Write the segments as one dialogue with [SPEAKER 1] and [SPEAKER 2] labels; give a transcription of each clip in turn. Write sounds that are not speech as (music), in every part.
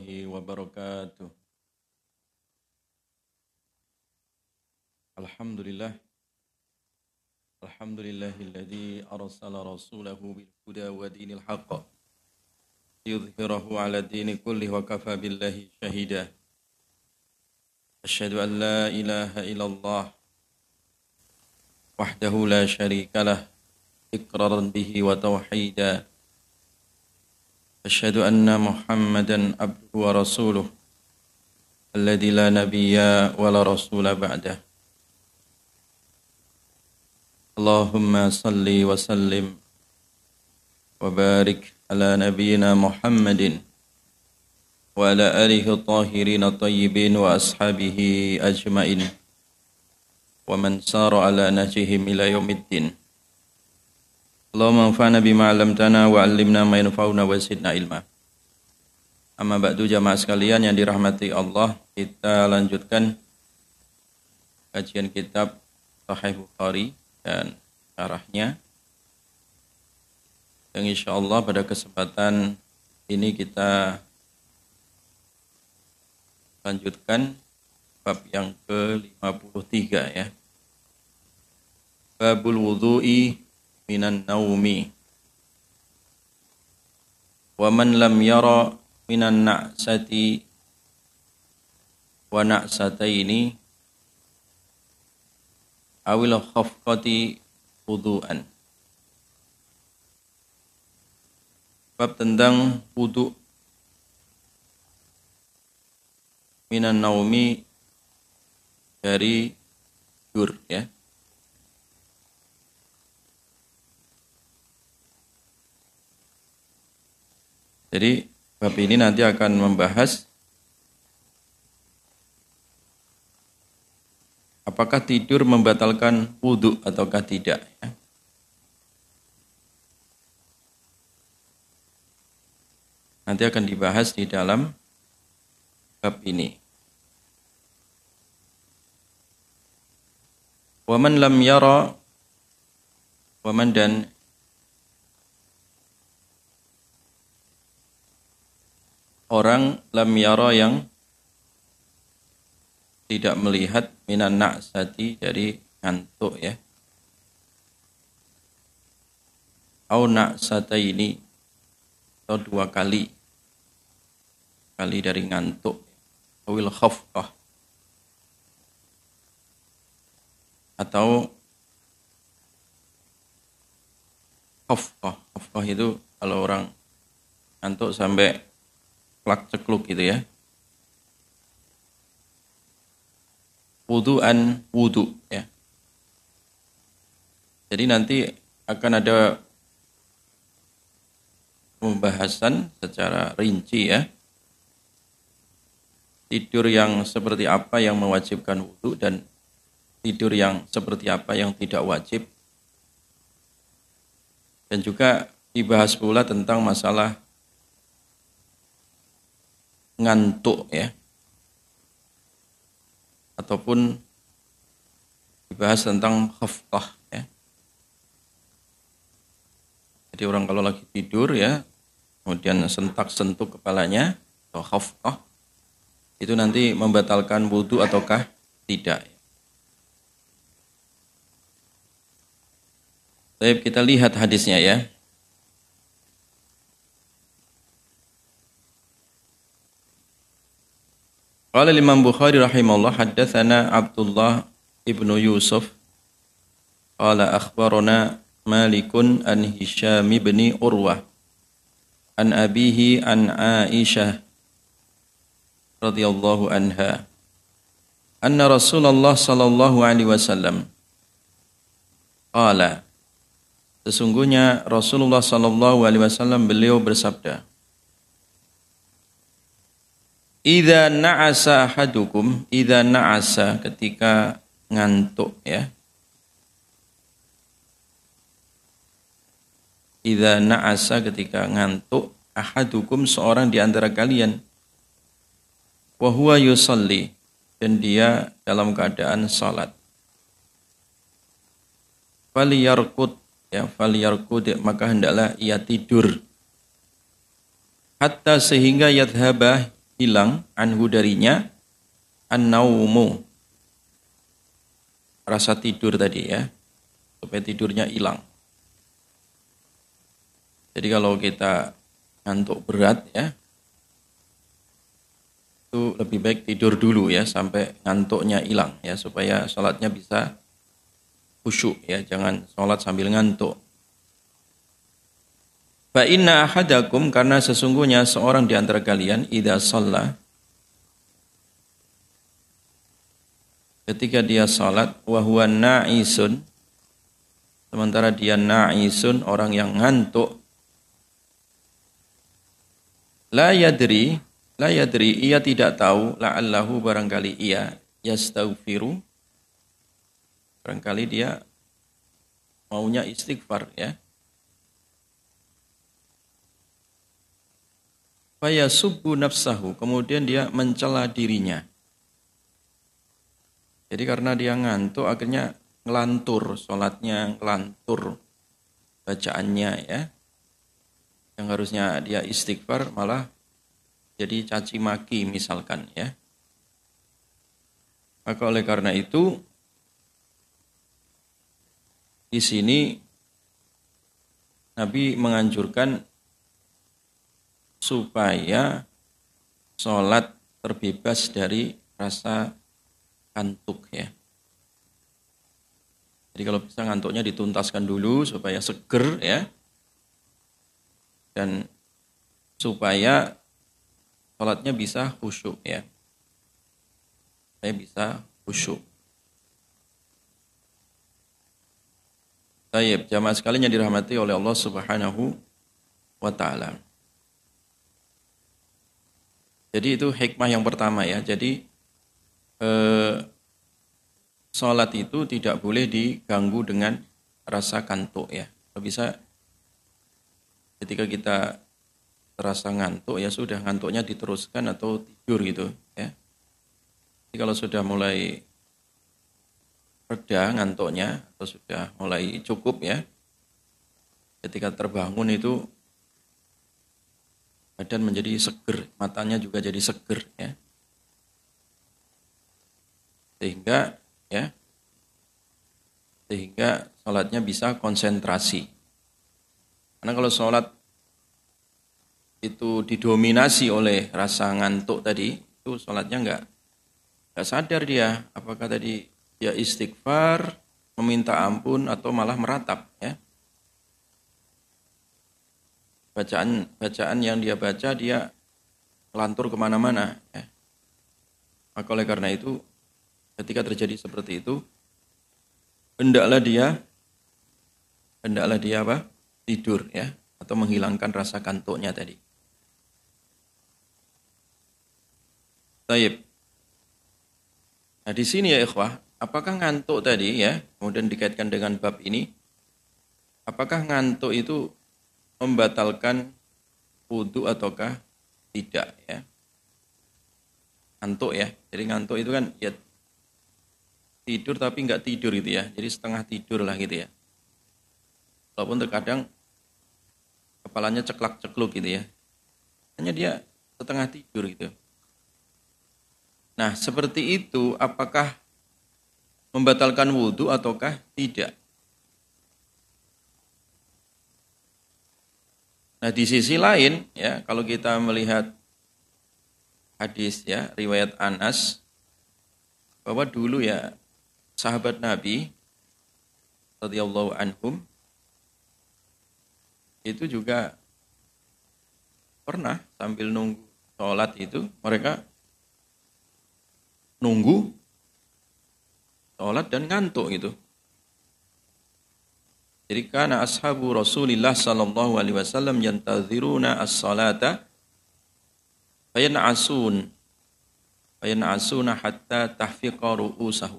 [SPEAKER 1] warahmatullahi wabarakatuh. Alhamdulillah. Alhamdulillahilladzi arsala rasulahu bil huda wa dinil haqq. Yudhhirahu shahida. Asyhadu an la illallah wahdahu la syarikalah iqraran bihi أشهد أن محمدا عبده ورسوله الذي لا نبي ولا رسول بعده. اللهم صل وسلم وبارك على نبينا محمد وعلى آله الطاهرين الطيبين وأصحابه أجمعين. ومن سار على نهجهم إلى يوم الدين. Allahumma anfa'na bima 'allamtana wa 'allimna ma yanfa'una wa zidna ilma. Amma ba'du jamaah sekalian yang dirahmati Allah, kita lanjutkan kajian kitab Sahih Bukhari dan syarahnya. Yang insya Allah pada kesempatan ini kita lanjutkan bab yang ke-53 ya. Babul wudhu'i wa man lam yara minan na'sati wa na'sataini awil khafqati wudu'an bab tentang wudu. Minan naumi dari dur ya Jadi bab ini nanti akan membahas apakah tidur membatalkan wudhu ataukah tidak. Ya. Nanti akan dibahas di dalam bab ini. Waman lam yara Waman dan orang lam yara yang tidak melihat minan na'sati dari ngantuk ya. Au na'sata ini atau dua kali. Kali dari ngantuk. Awil khafqah. Atau khafqah. Khafqah itu kalau orang ngantuk sampai plak cekluk gitu ya. Wudu'an wudu ya. Jadi nanti akan ada pembahasan secara rinci ya. Tidur yang seperti apa yang mewajibkan wudhu dan tidur yang seperti apa yang tidak wajib. Dan juga dibahas pula tentang masalah ngantuk ya ataupun dibahas tentang khafqah ya. Jadi orang kalau lagi tidur ya kemudian sentak sentuk kepalanya atau khafqah itu nanti membatalkan wudhu ataukah tidak. Baik kita lihat hadisnya ya. Qala Imam Bukhari rahimahullah haddatsana Abdullah ibnu Yusuf qala akhbarana Malikun an Hisham ibn Urwah an abihi an Aisyah radhiyallahu anha anna Rasulullah sallallahu alaihi wasallam qala sesungguhnya Rasulullah sallallahu alaihi wasallam beliau bersabda Idza na'asa ahadukum, idza na'asa ketika ngantuk ya. Idza na'asa ketika ngantuk ahadukum seorang di antara kalian wa huwa yusalli dan dia dalam keadaan salat. Faliyarkud ya faliyarkud maka hendaklah ia tidur hatta sehingga yadhabah hilang anhu darinya an-naumu rasa tidur tadi ya supaya tidurnya hilang jadi kalau kita ngantuk berat ya itu lebih baik tidur dulu ya sampai ngantuknya hilang ya supaya sholatnya bisa khusyuk ya jangan sholat sambil ngantuk. Fa inna ahadakum karena sesungguhnya seorang di antara kalian idza shalla ketika dia salat wa huwa na'isun sementara dia na'isun orang yang ngantuk la yadri La yadri, ia tidak tahu, la'allahu barangkali ia yastaghfiru. Barangkali dia maunya istighfar ya. Faya subuh nafsahu, kemudian dia mencela dirinya. Jadi karena dia ngantuk akhirnya ngelantur, sholatnya ngelantur bacaannya ya. Yang harusnya dia istighfar malah jadi caci maki misalkan ya. Maka oleh karena itu di sini Nabi menganjurkan supaya sholat terbebas dari rasa kantuk ya. Jadi kalau bisa ngantuknya dituntaskan dulu supaya seger ya. Dan supaya sholatnya bisa khusyuk ya. Saya bisa khusyuk. Tayyib, jamaah sekalian yang dirahmati oleh Allah Subhanahu wa taala. Jadi itu hikmah yang pertama ya. Jadi eh, sholat itu tidak boleh diganggu dengan rasa kantuk ya. Bisa ketika kita terasa ngantuk ya sudah ngantuknya diteruskan atau tidur gitu ya. Jadi kalau sudah mulai reda ngantuknya atau sudah mulai cukup ya. Ketika terbangun itu badan menjadi seger, matanya juga jadi seger ya. Sehingga ya sehingga sholatnya bisa konsentrasi. Karena kalau sholat itu didominasi oleh rasa ngantuk tadi, itu sholatnya enggak, enggak sadar dia apakah tadi dia istighfar, meminta ampun atau malah meratap ya. Bacaan bacaan yang dia baca dia lantur ke mana-mana ya. Maka oleh karena itu ketika terjadi seperti itu hendaklah dia hendaklah dia apa? tidur ya atau menghilangkan rasa kantuknya tadi. Taib. Nah di sini ya ikhwah, apakah ngantuk tadi ya, kemudian dikaitkan dengan bab ini, apakah ngantuk itu membatalkan wudhu ataukah tidak ya? Ngantuk ya, jadi ngantuk itu kan ya tidur tapi nggak tidur gitu ya, jadi setengah tidur lah gitu ya. Walaupun terkadang kepalanya ceklak-cekluk gitu ya, hanya dia setengah tidur gitu. Nah, seperti itu apakah membatalkan wudhu ataukah tidak? Nah, di sisi lain ya, kalau kita melihat hadis ya, riwayat Anas bahwa dulu ya sahabat Nabi radhiyallahu anhum itu juga pernah sambil nunggu sholat itu mereka nunggu sholat dan ngantuk gitu. Jadi karena ashabu Rasulillah sallallahu alaihi wasallam yantaziruna as-salata fayan'asun fayan'asuna hatta tahfiqa ru'usahu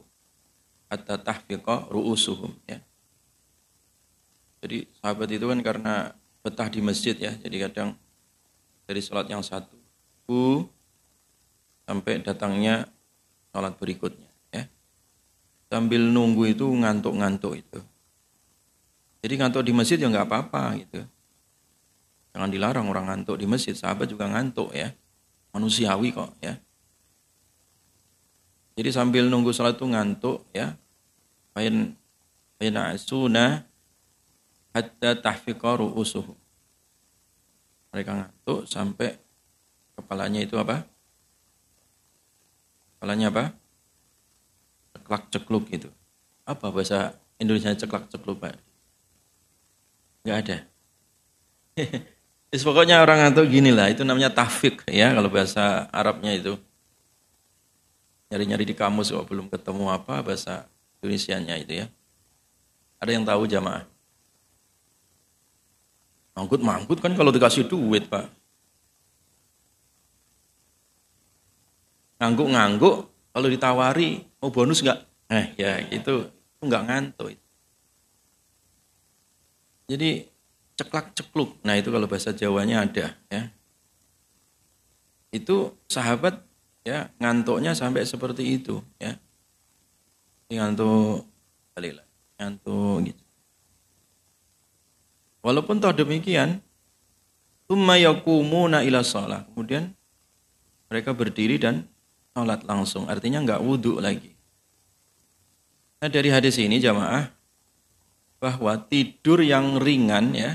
[SPEAKER 1] hatta tahfiqa ru'usuhum ya. Jadi sahabat itu kan karena betah di masjid ya, jadi kadang dari sholat yang satu sampai datangnya sholat berikutnya. Ya. Sambil nunggu itu ngantuk-ngantuk itu. Jadi ngantuk di masjid ya nggak apa-apa gitu. Jangan dilarang orang ngantuk di masjid, sahabat juga ngantuk ya. manusiawi kok ya. Jadi sambil nunggu sholat itu ngantuk ya. Fain fain asuna hatta tahfiqaru usuhu. Mereka ngantuk sampai kepalanya itu apa? Kepalanya apa? Ceklak cekluk itu. Apa bahasa Indonesia ceklak cekluk Pak? Enggak ada. (laughs) Is pokoknya orang ngantuk gini lah, itu namanya tafik ya kalau bahasa Arabnya itu. Nyari-nyari di kamus kok belum ketemu apa bahasa Indonesianya itu ya. Ada yang tahu jamaah? Mangkut-mangkut kan kalau dikasih duit pak. Ngangguk-ngangguk, kalau ditawari mau bonus nggak? Eh ya itu nggak ngantuk. Jadi ceklak cekluk. Nah itu kalau bahasa Jawanya ada ya. Itu sahabat ya ngantuknya sampai seperti itu ya. Ngantuk balik ngantuk gitu. Walaupun toh demikian, tumma yakumuna ila shalah. Kemudian mereka berdiri dan sholat langsung. Artinya nggak wudhu lagi. Nah dari hadis ini jamaah bahwa tidur yang ringan ya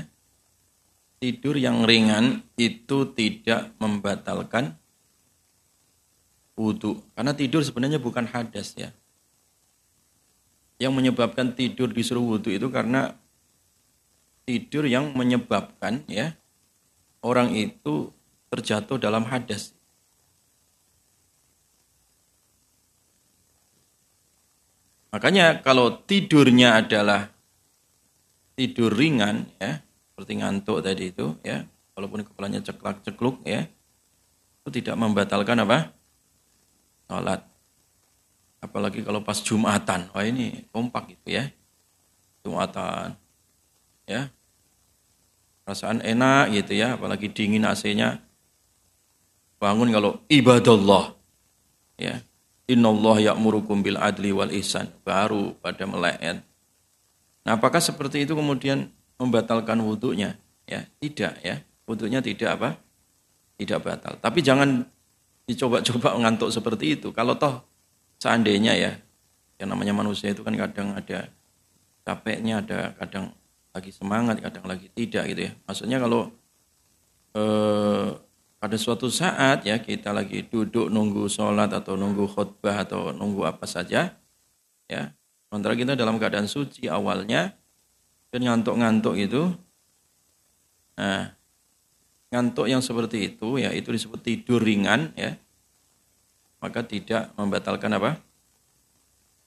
[SPEAKER 1] tidur yang ringan itu tidak membatalkan wudhu. Karena tidur sebenarnya bukan hadas ya. Yang menyebabkan tidur disuruh wudhu itu karena tidur yang menyebabkan ya orang itu terjatuh dalam hadas. Makanya kalau tidurnya adalah tidur ringan ya, seperti ngantuk tadi itu ya walaupun kepalanya ceklak cekluk ya itu tidak membatalkan apa? Sholat. Apalagi kalau pas jumatan. Wah ini kompak gitu ya. Jumatan ya. Perasaan enak gitu ya apalagi dingin AC-nya. Bangun kalau ibadallah ya. Innallah ya'murukum bil adli wal ihsan. Baru pada melek ya. Nah, apakah seperti itu kemudian membatalkan wudhunya? Ya, tidak ya. Wudhunya tidak apa? Tidak batal. Tapi jangan dicoba-coba ngantuk seperti itu. Kalau toh seandainya ya, yang namanya manusia itu kan kadang ada capeknya, ada kadang lagi semangat, kadang lagi tidak gitu ya. Maksudnya kalau eh, pada suatu saat ya kita lagi duduk nunggu sholat atau nunggu khutbah atau nunggu apa saja, ya. Sementara kita dalam keadaan suci awalnya, dan ngantuk-ngantuk itu nah ngantuk yang seperti itu ya itu disebut tidur ringan ya maka tidak membatalkan apa?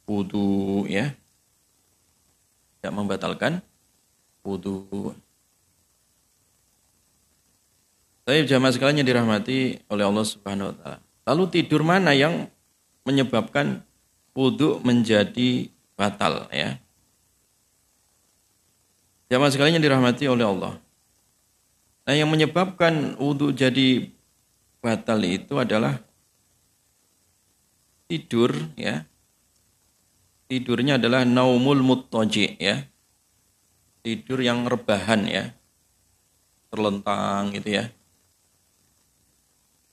[SPEAKER 1] Wudhu ya. Tidak membatalkan wudhu Tapi jamaah sekalian yang dirahmati oleh Allah Subhanahu wa taala. Lalu tidur mana yang menyebabkan wudhu menjadi batal ya? Jamaah sekalian dirahmati oleh Allah. Nah yang menyebabkan wudhu jadi batal itu adalah tidur ya. Tidurnya adalah naumul muttaji ya. Tidur yang rebahan ya. Terlentang gitu ya.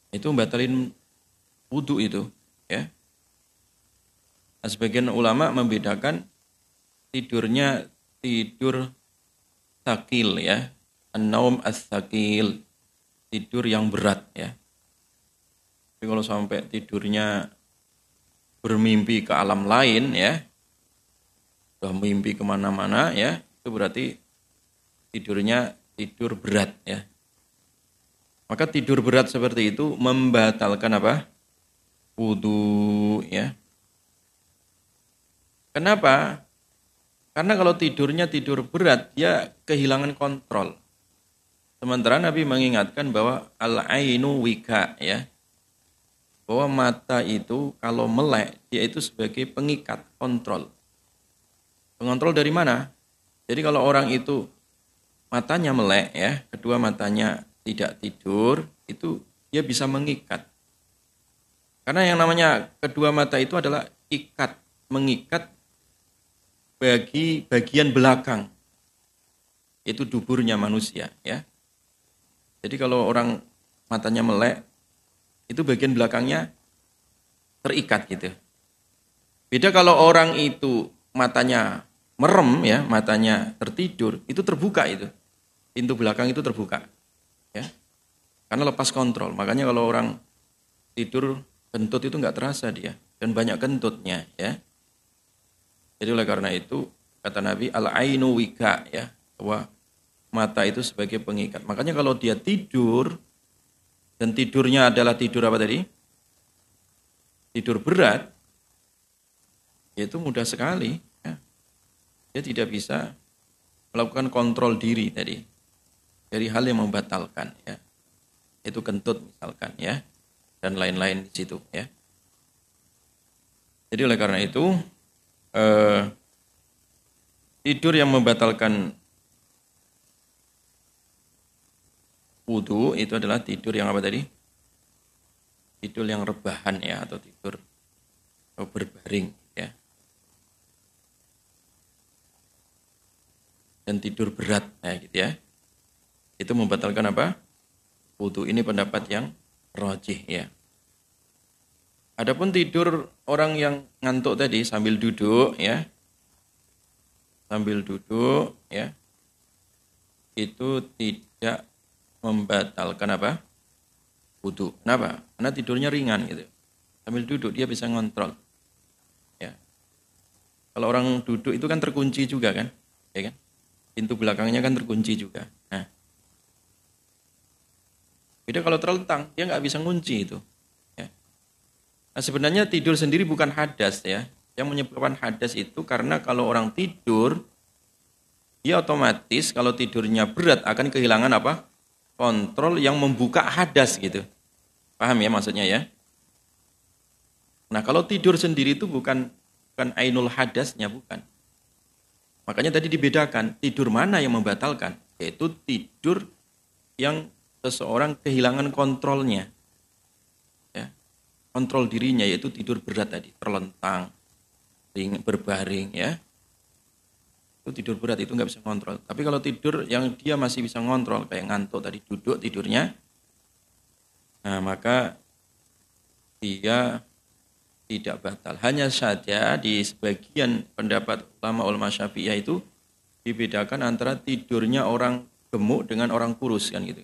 [SPEAKER 1] Itu membatalin wudhu itu sebagian ulama membedakan tidurnya tidur sakil ya. An-naum as-sakil. Tidur yang berat ya. Jadi kalau sampai tidurnya bermimpi ke alam lain ya. Sudah mimpi ke mana-mana ya. Itu berarti tidurnya tidur berat ya. Maka tidur berat seperti itu membatalkan apa? Wudhu ya. Kenapa? Karena kalau tidurnya tidur berat, dia kehilangan kontrol. Sementara Nabi mengingatkan bahwa al-ainu wika ya. Bahwa mata itu kalau melek, dia itu sebagai pengikat, kontrol. Pengontrol dari mana? Jadi kalau orang itu matanya melek ya, kedua matanya tidak tidur, itu dia bisa mengikat. Karena yang namanya kedua mata itu adalah ikat, mengikat bagi bagian belakang itu duburnya manusia ya. Jadi kalau orang matanya melek Itu bagian belakangnya terikat gitu. Beda kalau orang itu matanya merem ya, matanya tertidur, itu terbuka itu. Pintu belakang itu terbuka. Ya. Karena lepas kontrol. Makanya kalau orang tidur kentut itu nggak terasa dia dan banyak kentutnya ya. Jadi oleh karena itu kata Nabi al-ainu wika ya, bahwa mata itu sebagai pengikat. Makanya kalau dia tidur dan tidurnya adalah tidur apa tadi? Tidur berat, itu mudah sekali. Ya. Dia tidak bisa melakukan kontrol diri tadi dari hal yang membatalkan ya itu kentut misalkan ya dan lain-lain di situ ya jadi oleh karena itu eh, tidur yang membatalkan wudhu itu adalah tidur yang apa tadi tidur yang rebahan ya atau tidur berbaring dan tidur berat ya gitu ya. Itu membatalkan apa? Wudhu ini pendapat yang rojih ya. Adapun tidur orang yang ngantuk tadi sambil duduk ya. Sambil duduk ya. Itu tidak membatalkan apa? Wudhu. Kenapa? Karena tidurnya ringan gitu. Sambil duduk dia bisa ngontrol. Ya. Kalau orang duduk itu kan terkunci juga kan? Ya kan? pintu belakangnya kan terkunci juga. Nah, beda kalau terlentang, dia nggak bisa ngunci itu. Nah sebenarnya tidur sendiri bukan hadas ya. Yang menyebabkan hadas itu karena kalau orang tidur, dia otomatis kalau tidurnya berat akan kehilangan apa? Kontrol yang membuka hadas gitu. Paham ya maksudnya ya? Nah kalau tidur sendiri itu bukan bukan ainul hadasnya, bukan. Makanya tadi dibedakan tidur mana yang membatalkan, yaitu tidur yang seseorang kehilangan kontrolnya. Kontrol dirinya yaitu tidur berat tadi, terlentang, berbaring ya. Itu tidur berat itu nggak bisa kontrol. Tapi kalau tidur yang dia masih bisa ngontrol kayak ngantuk tadi duduk tidurnya, nah maka dia tidak batal. Hanya saja di sebagian pendapat ulama ulama syafi'iyah itu dibedakan antara tidurnya orang gemuk dengan orang kurus kan gitu.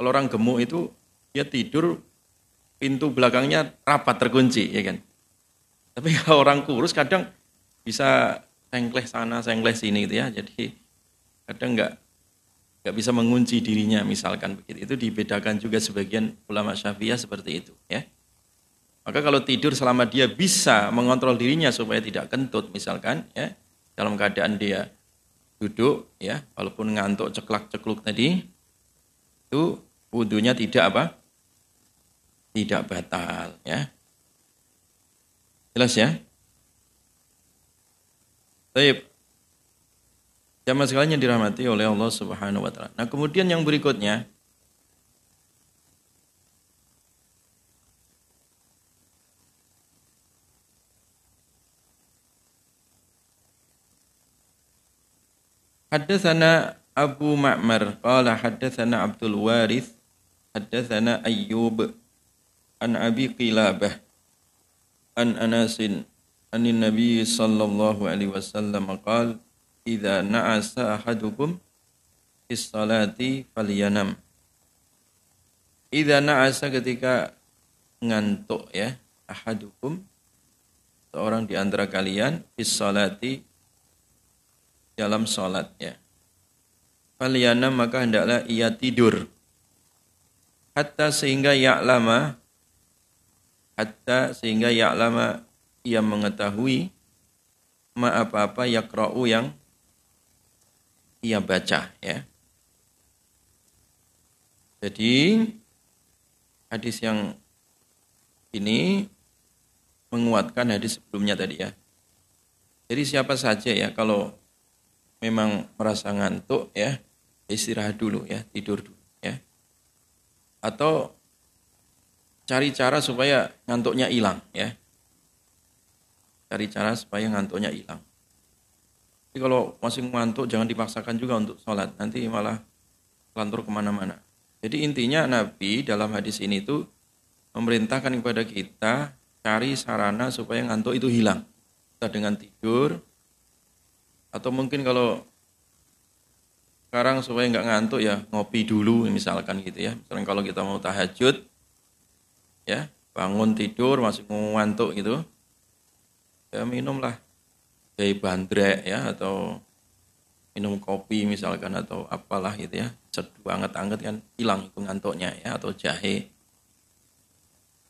[SPEAKER 1] Kalau orang gemuk itu dia tidur pintu belakangnya rapat terkunci ya kan. Tapi (laughs) kalau orang kurus kadang bisa sengkleh sana sengkleh sini gitu ya. Jadi kadang nggak nggak bisa mengunci dirinya misalkan begitu. Itu dibedakan juga sebagian ulama syafi'iyah seperti itu ya. Maka kalau tidur selama dia bisa mengontrol dirinya supaya tidak kentut misalkan ya dalam keadaan dia duduk ya walaupun ngantuk ceklak-cekluk tadi itu wudhunya tidak apa? Tidak batal ya. Jelas ya? Baik. Jamaah sekalian yang dirahmati oleh Allah Subhanahu wa taala. Nah, kemudian yang berikutnya Haddatsana Abu Ma'mar qala haddatsana Abdul Warith haddatsana Ayyub an Abi Qilabah an Anasin an Nabi sallallahu alaihi wasallam qala idza na'asa ahadukum fis salati falyanam idza na'asa ketika ngantuk ya ahadukum seorang di antara kalian fis salati dalam sholat ya. Faliyana maka hendaklah ia tidur. Hatta sehingga ya'lama hatta sehingga ya'lama ia mengetahui ma apa-apa yakra'u yang ia baca ya. Jadi hadis yang ini menguatkan hadis sebelumnya tadi ya. Jadi siapa saja ya kalau memang merasa ngantuk ya, istirahat dulu ya, tidur dulu ya. Atau cari cara supaya ngantuknya hilang ya. Cari cara supaya ngantuknya hilang. Jadi kalau masih ngantuk jangan dipaksakan juga untuk sholat, nanti malah lantur ke mana-mana. Jadi intinya Nabi dalam hadis ini itu memerintahkan kepada kita cari sarana supaya ngantuk itu hilang. Kita dengan tidur atau mungkin kalau sekarang supaya nggak ngantuk ya ngopi dulu misalkan gitu ya. Misalkan kalau kita mau tahajud ya bangun tidur masih ngantuk gitu. Ya minumlah. Kayak bandrek ya atau minum kopi misalkan atau apalah gitu ya. Seduh anget-anget kan hilang itu ngantuknya ya atau jahe.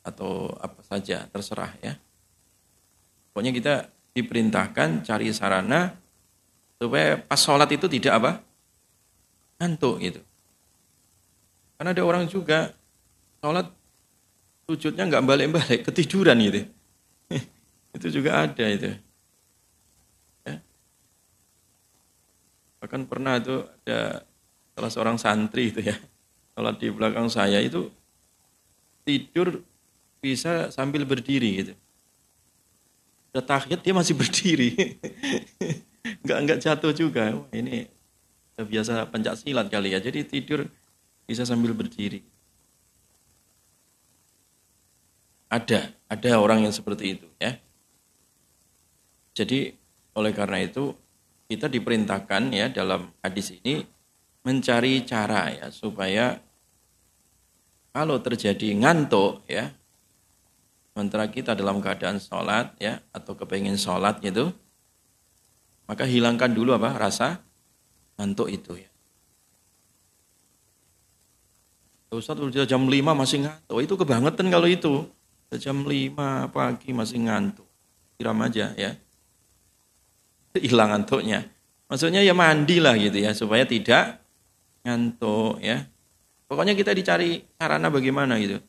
[SPEAKER 1] Atau apa saja terserah ya. Pokoknya kita diperintahkan cari sarana supaya pas sholat itu tidak apa? Ngantuk gitu. Karena ada orang juga sholat sujudnya nggak balik-balik ketiduran gitu (laughs) itu juga ada itu Bahkan pernah itu ada salah seorang santri itu ya, kalau di belakang saya itu tidur bisa sambil berdiri gitu. Udah tahiyat dia masih (laughs) berdiri. enggak enggak jatuh juga. Ini biasa pencak silat kali ya. Jadi tidur bisa sambil berdiri. Ada, ada orang yang seperti itu ya. Jadi oleh karena itu kita diperintahkan ya dalam hadis ini mencari cara ya supaya kalau terjadi ngantuk ya sementara kita dalam keadaan sholat ya atau kepengen sholat gitu maka hilangkan dulu apa rasa ngantuk itu ya. Ustaz jam 5 masih ngantuk. Itu kebangetan kalau itu jam 5 pagi masih ngantuk kiram aja ya hilang ngantuknya. Maksudnya ya mandi lah gitu ya supaya tidak ngantuk ya. Pokoknya kita dicari sarana bagaimana gitu.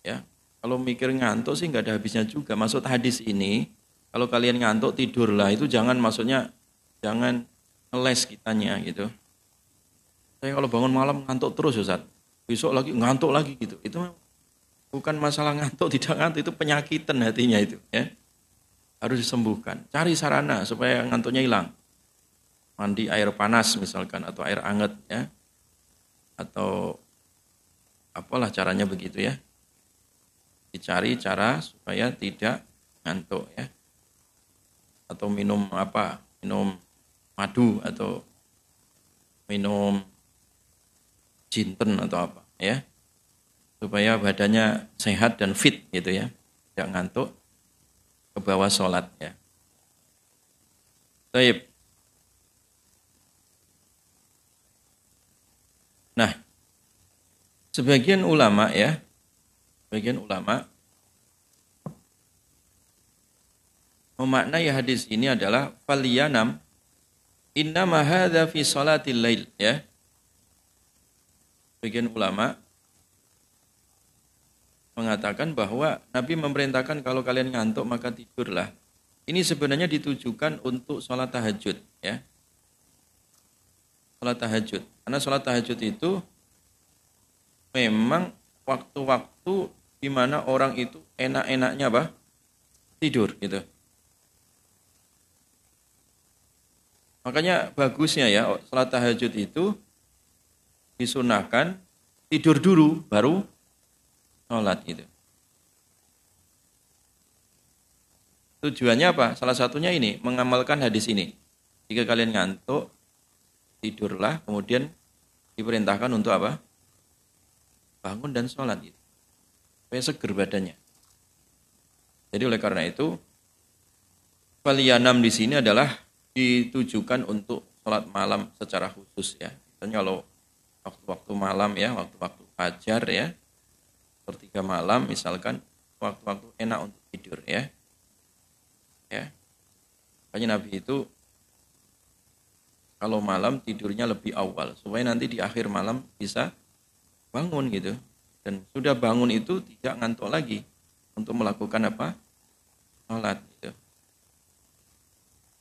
[SPEAKER 1] Ya, kalau mikir ngantuk sih nggak ada habisnya juga. Maksud hadis ini, kalau kalian ngantuk tidurlah itu jangan maksudnya jangan ngeles kitanya gitu. Saya kalau bangun malam ngantuk terus Ustaz. Besok lagi ngantuk lagi gitu. Itu bukan masalah ngantuk (laughs) tidak ngantuk itu penyakitan hatinya itu ya harus disembuhkan. Cari sarana supaya ngantuknya hilang. Mandi air panas misalkan atau air hangat ya. Atau apalah caranya begitu ya. Dicari cara supaya tidak ngantuk ya. Atau minum apa? Minum madu atau minum jinten atau apa ya. Supaya badannya sehat dan fit gitu ya. Tidak ngantuk ke bawah sholat ya. Taib. Nah, sebagian ulama ya, sebagian ulama memaknai hadis ini adalah faliyanam inna hadza fi salatil lail ya. Sebagian ulama mengatakan bahwa Nabi memerintahkan kalau kalian ngantuk maka tidurlah. Ini sebenarnya ditujukan untuk sholat tahajud ya. Sholat tahajud. Karena sholat tahajud itu memang waktu-waktu di mana orang itu enak-enaknya apa? Tidur gitu. Makanya bagusnya ya sholat tahajud itu disunahkan tidur dulu baru sholat gitu. Tujuannya apa? Salah satunya ini, mengamalkan hadis ini. Jika kalian ngantuk, tidurlah, kemudian diperintahkan untuk apa? Bangun dan sholat gitu. Supaya seger badannya. Jadi oleh karena itu, Faliyanam di sini adalah ditujukan untuk sholat malam secara khusus ya. Misalnya kalau waktu-waktu malam ya, waktu-waktu fajar ya, sepertiga malam misalkan waktu-waktu enak untuk tidur ya. Ya. Makanya Nabi itu kalau malam tidurnya lebih awal supaya nanti di akhir malam bisa bangun gitu. Dan sudah bangun itu tidak ngantuk lagi untuk melakukan apa? Sholat gitu.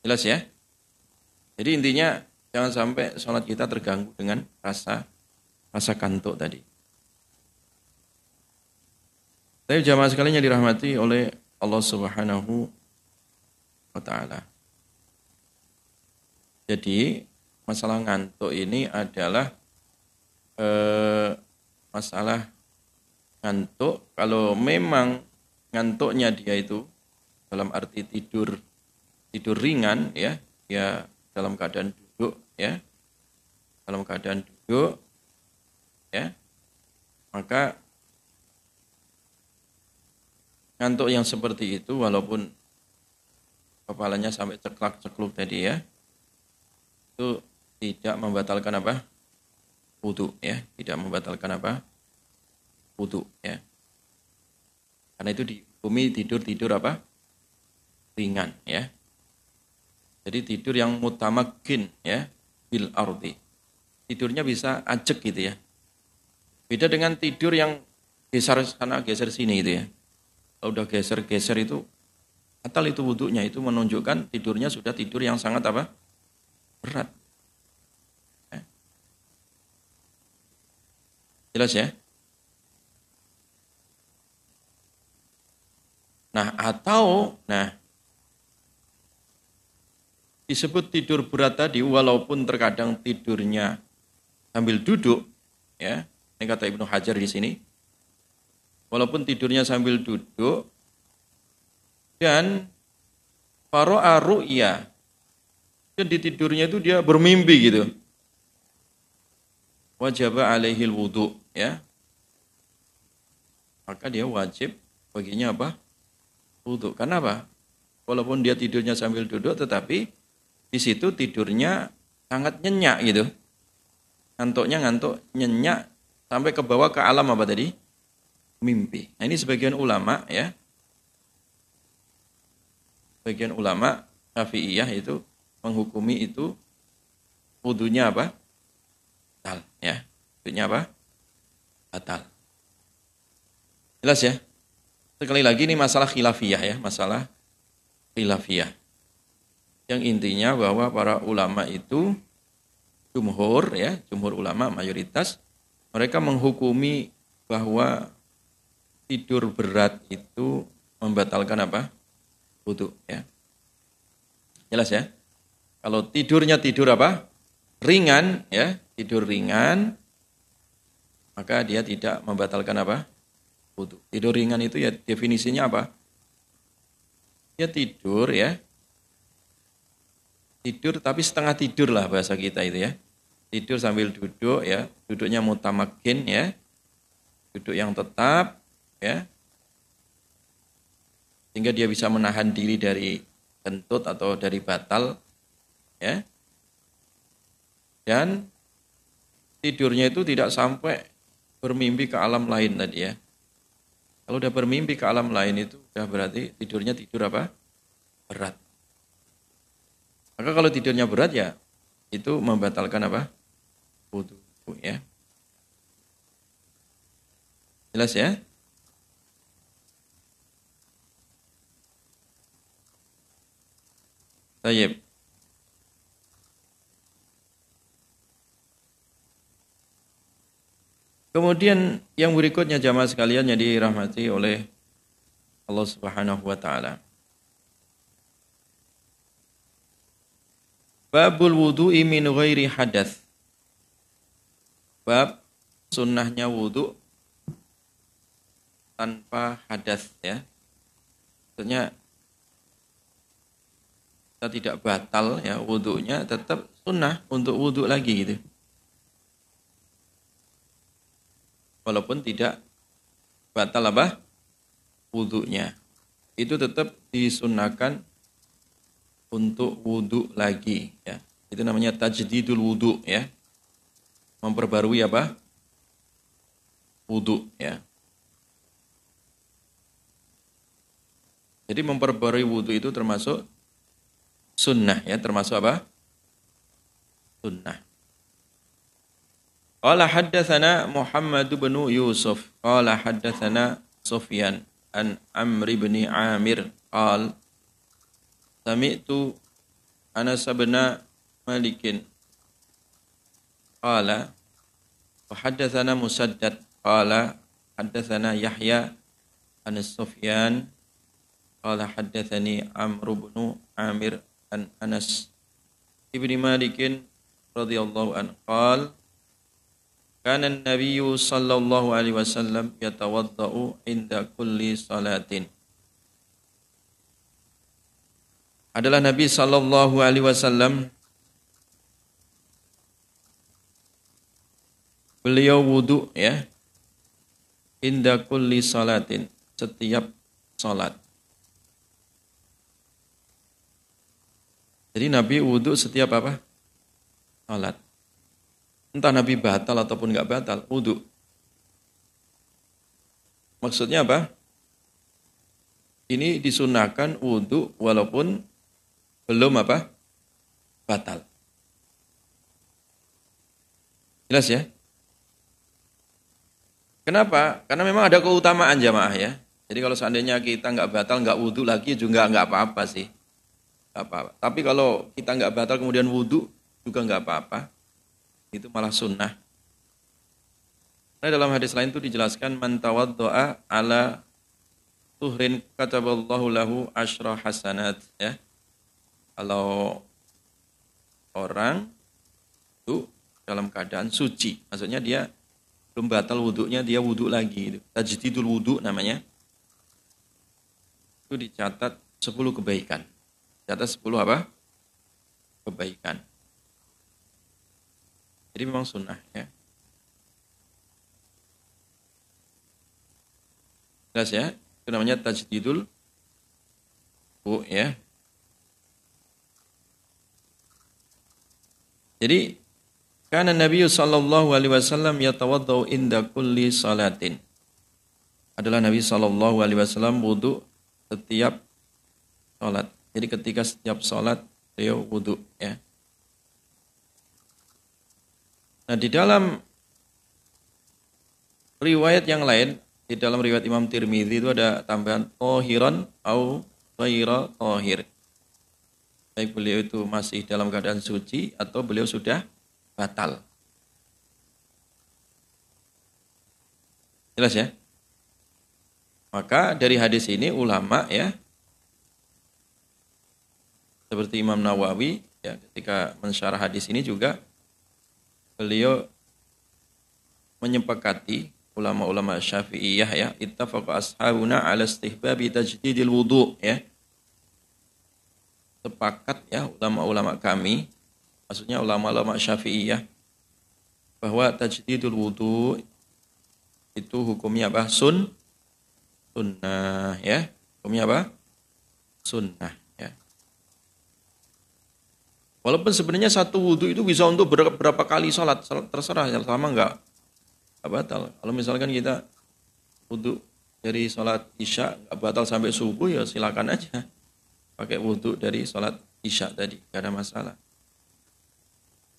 [SPEAKER 1] Jelas ya? Jadi intinya jangan sampai sholat kita terganggu dengan rasa rasa kantuk tadi. Tapi jamaah sekalian yang dirahmati oleh Allah Subhanahu wa taala. Jadi masalah ngantuk ini adalah eh, masalah ngantuk kalau memang ngantuknya dia itu dalam arti tidur tidur ringan ya dia dalam keadaan duduk ya dalam keadaan duduk ya maka ngantuk yang seperti itu walaupun kepalanya sampai ceklak-cekluk tadi ya itu tidak membatalkan apa? Wudhu ya tidak membatalkan apa? Wudhu ya. Karena itu di bumi tidur tidur apa? Ringan ya. Jadi tidur yang mutamakin ya bil ardi. Tidurnya bisa ajek gitu ya. Beda dengan tidur yang geser sana geser sini gitu ya kalau udah geser-geser itu batal itu wudhunya itu menunjukkan tidurnya sudah tidur yang sangat apa? berat. Ya. Jelas ya? Nah, atau nah disebut tidur berat tadi walaupun terkadang tidurnya sambil duduk ya. Ini kata Ibnu Hajar di sini walaupun tidurnya sambil duduk. Dan faro'a ru'ya. Dan di tidurnya itu dia bermimpi gitu. Wajib alaihi wudhu ya. Maka dia wajib baginya apa? Wudhu karena apa? Walaupun dia tidurnya sambil duduk tetapi di situ tidurnya sangat nyenyak gitu. Ngantuknya ngantuk nyenyak sampai ke bawah ke alam apa tadi mimpi. Nah ini sebagian ulama ya. Sebagian ulama Syafi'iyah itu menghukumi itu wudhunya apa? Batal ya. Wudhunya apa? Batal. Jelas ya? Sekali lagi ini masalah khilafiyah ya, masalah khilafiyah. Yang intinya bahwa para ulama itu jumhur ya, jumhur ulama mayoritas mereka menghukumi bahwa tidur berat itu membatalkan apa? Wudhu ya. Jelas ya? Kalau tidurnya tidur apa? Ringan ya, tidur ringan maka dia tidak membatalkan apa? Wudhu. Tidur ringan itu ya definisinya apa? Dia tidur ya. Tidur tapi setengah tidur lah bahasa kita itu ya. Tidur sambil duduk ya, duduknya mutamakin ya. Duduk yang tetap ya. Sehingga dia bisa menahan diri dari kentut atau dari batal ya. Dan tidurnya itu tidak sampai bermimpi ke alam lain tadi ya. Kalau udah bermimpi ke alam lain itu sudah berarti tidurnya tidur apa? Berat. Maka kalau tidurnya berat ya itu membatalkan apa? Wudhu ya. Jelas ya Tayyib. Kemudian yang berikutnya jamaah sekalian yang dirahmati oleh Allah Subhanahu wa taala. Babul wudu'i min ghairi hadath. Bab sunnahnya wudu tanpa hadas ya. Maksudnya kita tidak batal ya wudhunya tetap sunnah untuk wudhu lagi gitu. Walaupun tidak batal apa? Wudhunya. Itu tetap disunahkan untuk wudhu lagi ya. Itu namanya tajdidul wudhu ya. Memperbarui apa? Wudhu ya. Jadi memperbarui wudhu itu termasuk sunnah ya termasuk apa? Sunnah. Qala haddatsana Muhammad bin Yusuf. Qala haddatsana Sufyan an Amr bin Amir. Qal sami'tu Anas bin Malik qala wa haddatsana Musaddad. Qala haddatsana Yahya an Sufyan. Qala haddatsani Amr bin Amir an Anas ibni Malikin radhiyallahu an qal Kana Nabi sallallahu alaihi wasallam yatawaddau inda kulli salatin. Adalah Nabi sallallahu alaihi wasallam beliau wudu ya inda kulli salatin setiap salat. Jadi Nabi wudhu setiap apa? Salat. Entah Nabi batal ataupun nggak batal, wudhu. Maksudnya apa? Ini disunahkan wudhu walaupun belum apa? Batal. Jelas ya? Kenapa? Karena memang ada keutamaan jamaah ya. Jadi kalau seandainya kita nggak batal, nggak wudhu lagi juga nggak apa-apa sih apa-apa. Tapi kalau kita nggak batal kemudian wudhu juga nggak apa-apa. Itu malah sunnah. Nah, dalam hadis lain itu dijelaskan man doa ala tuhrin kataballahu lahu asyra hasanat ya. Kalau orang itu dalam keadaan suci, maksudnya dia belum batal wudhunya, dia wudhu lagi. Tajdidul wudhu namanya. Itu dicatat 10 kebaikan atas 10 apa? Kebaikan. Jadi memang sunnah ya. Jelas ya? Itu namanya tajdidul bu ya. Jadi karena Nabi sallallahu alaihi wasallam yatawaddau inda kulli salatin. Adalah Nabi sallallahu alaihi wasallam wudu setiap salat. Jadi ketika setiap sholat beliau wudhu ya. Nah di dalam riwayat yang lain, di dalam riwayat Imam Tirmidzi itu ada tambahan tohiran au ghaira tohir. Baik beliau itu masih dalam keadaan suci atau beliau sudah batal. Jelas ya? Maka dari hadis ini ulama ya seperti Imam Nawawi ya ketika mensyarah hadis ini juga beliau menyepakati ulama-ulama Syafi'iyah ya ittafaqa ashabuna ala istihbabi tajdidil wudu ya. Sepakat ya ulama-ulama kami maksudnya ulama-ulama Syafi'iyah bahwa tajdidul wudu itu hukumnya apa? Sun sunnah ya. Hukumnya apa? Sunnah Walaupun sebenarnya satu wudhu itu bisa untuk berapa kali sholat, terserah yang sama enggak batal. Kalau misalkan kita wudhu dari sholat isya enggak batal sampai subuh ya silakan aja pakai wudhu dari sholat isya tadi, enggak ada masalah.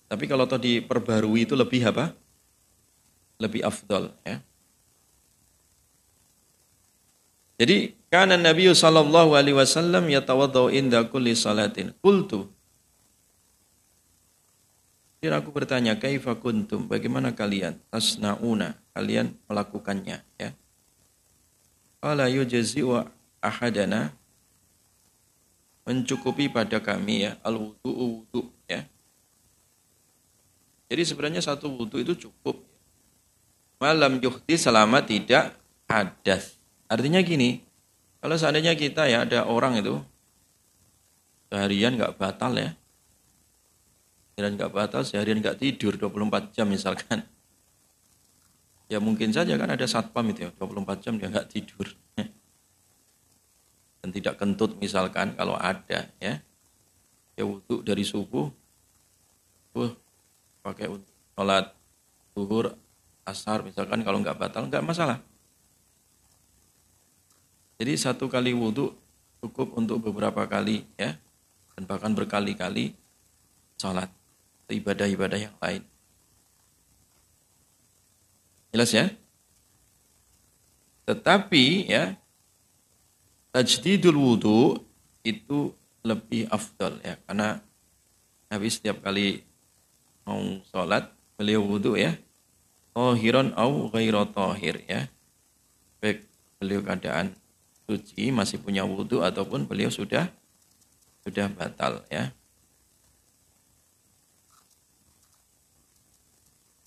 [SPEAKER 1] Tapi kalau tadi diperbarui itu lebih apa? Lebih afdol ya. Jadi karena Nabi sallallahu alaihi wasallam yatawaddau inda kulli salatin. Qultu jadi aku bertanya, kaifa kuntum? Bagaimana kalian? Tasnauna, kalian melakukannya, ya. Qala yujzi'u ahadana mencukupi pada kami ya al wudu wudu ya. Jadi sebenarnya satu wudu itu cukup. Malam yuhti selama tidak hadas. Artinya gini, kalau seandainya kita ya ada orang itu seharian nggak batal ya, dan nggak batal seharian nggak tidur 24 jam misalkan. Ya mungkin saja kan ada satpam itu ya 24 jam dia nggak tidur. Dan tidak kentut misalkan kalau ada ya. Ya wudhu dari subuh tuh pakai sholat zuhur asar misalkan kalau nggak batal nggak masalah. Jadi satu kali wudhu cukup untuk beberapa kali ya. Dan bahkan berkali-kali sholat ibadah-ibadah yang lain. Jelas ya? Tetapi ya tajdidul wudu itu lebih afdal ya karena Nabi setiap kali mau sholat beliau wudu ya tohiron au ghairo tohir ya baik beliau keadaan suci masih punya wudu ataupun beliau sudah sudah batal ya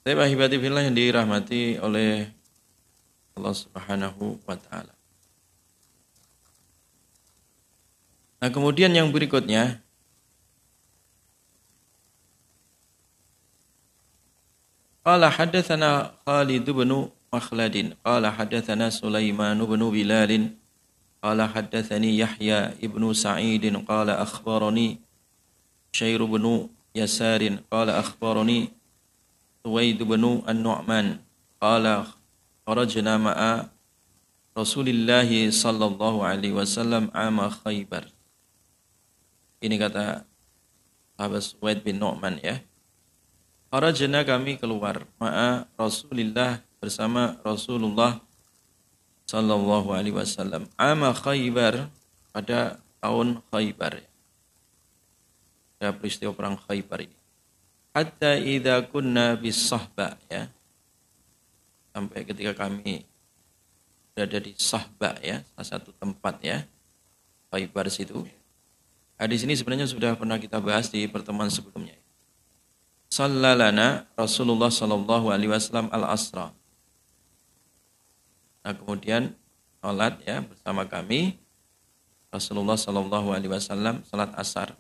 [SPEAKER 1] Tapi ahibati fillah yang dirahmati oleh Allah Subhanahu wa taala. Nah, kemudian yang berikutnya Qala hadatsana Khalid bin Makhlad qala hadatsana Sulaiman bin Bilal qala hadatsani Yahya ibnu Sa'id qala akhbarani Syair bin Yasar qala akhbarani Suwaid bin An-Nu'man qala kharajna ma'a Rasulillah sallallahu alaihi wasallam ama Khaybar. Ini kata sahabat Suwaid bin Nu'man ya. Kharajna kami keluar ma'a Rasulillah bersama Rasulullah sallallahu alaihi wasallam ama Khaybar pada tahun Khaybar. Ya peristiwa perang Khaybar ini hatta idza kunna bis sahba ya. Sampai ketika kami berada di sahba ya salah satu tempat ya Khaybar situ. Hadis ini sebenarnya sudah pernah kita bahas di pertemuan sebelumnya. Sallalana Rasulullah sallallahu alaihi wasallam al asra nah kemudian salat ya bersama kami Rasulullah sallallahu alaihi wasallam salat asar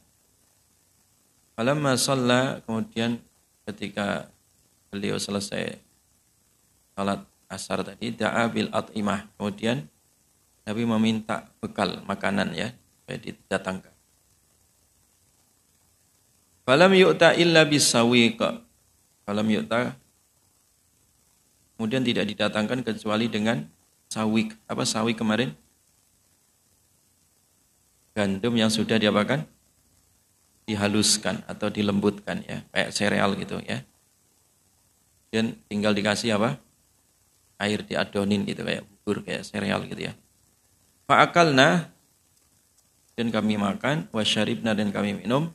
[SPEAKER 1] Falamma shalla kemudian ketika beliau selesai salat asar tadi da'a bil at'imah. Kemudian Nabi meminta bekal makanan ya supaya didatangkan. Falam yu'ta illa bisawiq. Falam yu'ta kemudian tidak didatangkan kecuali dengan sawik. Apa sawik kemarin? Gandum yang sudah diapakan? Dihaluskan atau dilembutkan ya, kayak sereal gitu ya. Dan tinggal dikasih apa? Air diadonin gitu kayak bubur kayak sereal gitu ya. Fa'akalna dan kami makan, wasyaribna dan kami minum.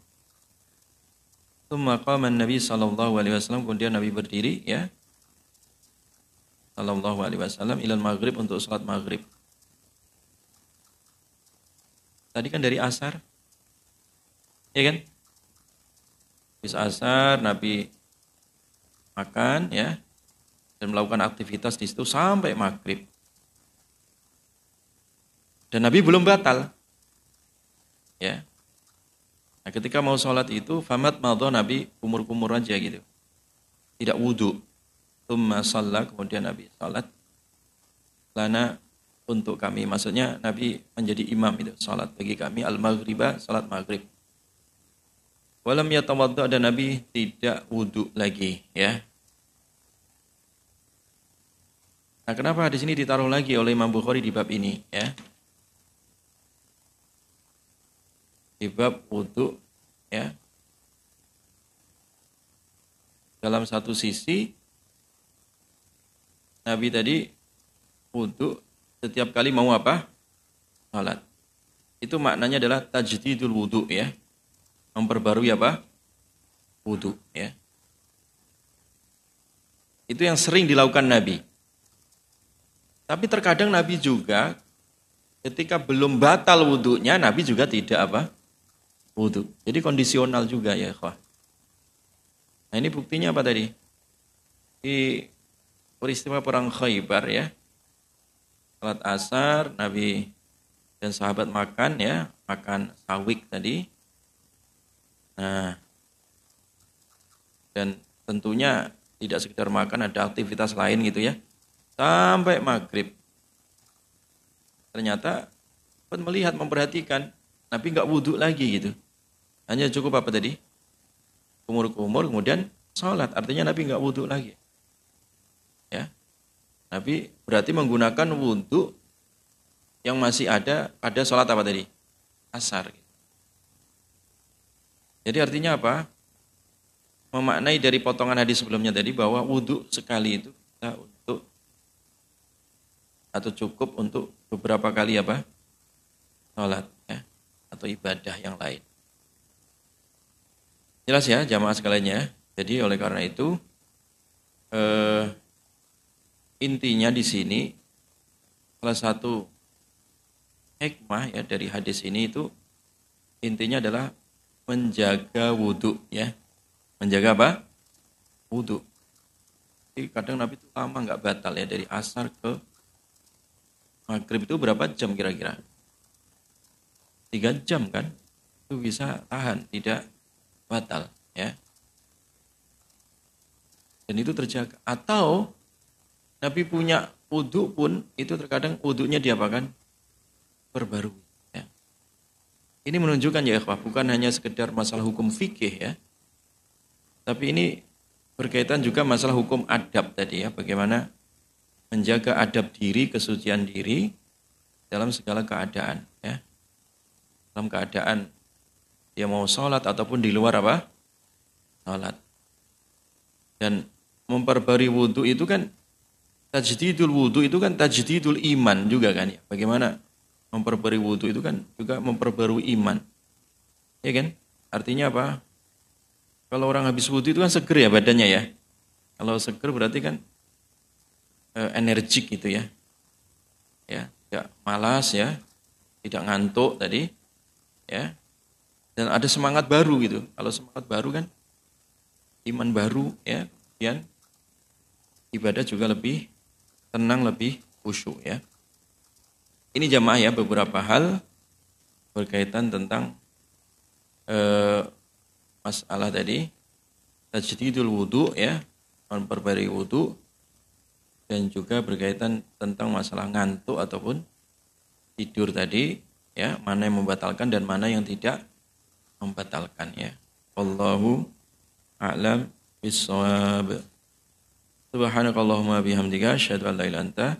[SPEAKER 1] Tsumma Nabi sallallahu alaihi wasallam kemudian Nabi berdiri ya. Sallallahu alaihi wasallam ilal maghrib untuk salat maghrib. Tadi kan dari asar, Ya kan? Bis asar Nabi makan ya dan melakukan aktivitas di situ sampai maghrib. Dan Nabi belum batal. Ya. Nah, ketika mau sholat itu, famat madho Nabi kumur-kumur aja gitu. Tidak wudhu. Tumma sholat, kemudian Nabi sholat. Lana untuk kami. Maksudnya Nabi menjadi imam itu. Sholat bagi kami. Al-maghribah, sholat maghrib. Walam yatawadda dan Nabi tidak wudhu lagi ya. Nah, kenapa di sini ditaruh lagi oleh Imam Bukhari di bab ini ya? Di bab wudhu ya. Dalam satu sisi Nabi tadi wudhu setiap kali mau apa? Salat. Itu maknanya adalah tajdidul wudhu ya memperbarui apa? Wudhu. Ya. Itu yang sering dilakukan Nabi. Tapi terkadang Nabi juga ketika belum batal wudhunya, Nabi juga tidak apa? Wudhu. Jadi kondisional juga ya. Wah. Nah ini buktinya apa tadi? Di peristiwa perang Khaybar ya. Salat asar, Nabi dan sahabat makan ya, makan sawik tadi. Nah, dan tentunya tidak sekedar makan, ada aktivitas lain gitu ya. Sampai maghrib. Ternyata melihat, memperhatikan, Nabi nggak wudhu lagi gitu. Hanya cukup apa tadi? Kumur-kumur, kemudian sholat. Artinya Nabi nggak wudhu lagi. Ya, Nabi berarti menggunakan wudhu yang masih ada pada sholat apa tadi? Asar. Jadi artinya apa? Memaknai dari potongan hadis sebelumnya tadi bahwa wudhu sekali itu kita untuk atau cukup untuk beberapa kali apa? Sholat ya, atau ibadah yang lain. Jelas ya jamaah sekalian ya. Jadi oleh karena itu eh, intinya di sini salah satu hikmah ya dari hadis ini itu intinya adalah menjaga wudhu ya. Menjaga apa? Wudhu. Jadi kadang Nabi itu lama nggak batal ya dari asar ke maghrib itu berapa jam kira-kira? Tiga jam kan? Itu bisa tahan, tidak batal ya. Dan itu terjaga. Atau Nabi punya wudhu pun itu terkadang wudhunya diapakan? Perbarui. Ini menunjukkan ya ikhwah, bukan hanya sekedar masalah hukum fikih ya. Tapi ini berkaitan juga masalah hukum adab tadi ya, bagaimana menjaga adab diri, kesucian diri dalam segala keadaan ya. Dalam keadaan dia mau sholat ataupun di luar apa? Sholat. Dan memperbarui wudhu itu kan tajdidul wudhu itu kan tajdidul iman juga kan ya. Bagaimana memperbarui wudhu itu kan juga memperbarui iman. Ya kan? Artinya apa? Kalau orang habis wudhu itu kan seger ya badannya ya. Kalau seger berarti kan e, energik gitu ya. Ya, tidak malas ya, tidak ngantuk tadi, ya. Dan ada semangat baru gitu. Kalau semangat baru kan iman baru ya, kemudian ibadah juga lebih tenang, lebih khusyuk ya. Ini jamaah ya beberapa hal berkaitan tentang eh, masalah tadi. Tajdidul wudu ya memperbarui wudu dan juga berkaitan tentang masalah ngantuk ataupun tidur tadi ya mana yang membatalkan dan mana yang tidak membatalkan ya. Allahu a'lam bissawab. Subhanakallahumma bihamdika asyhadu an la ilaha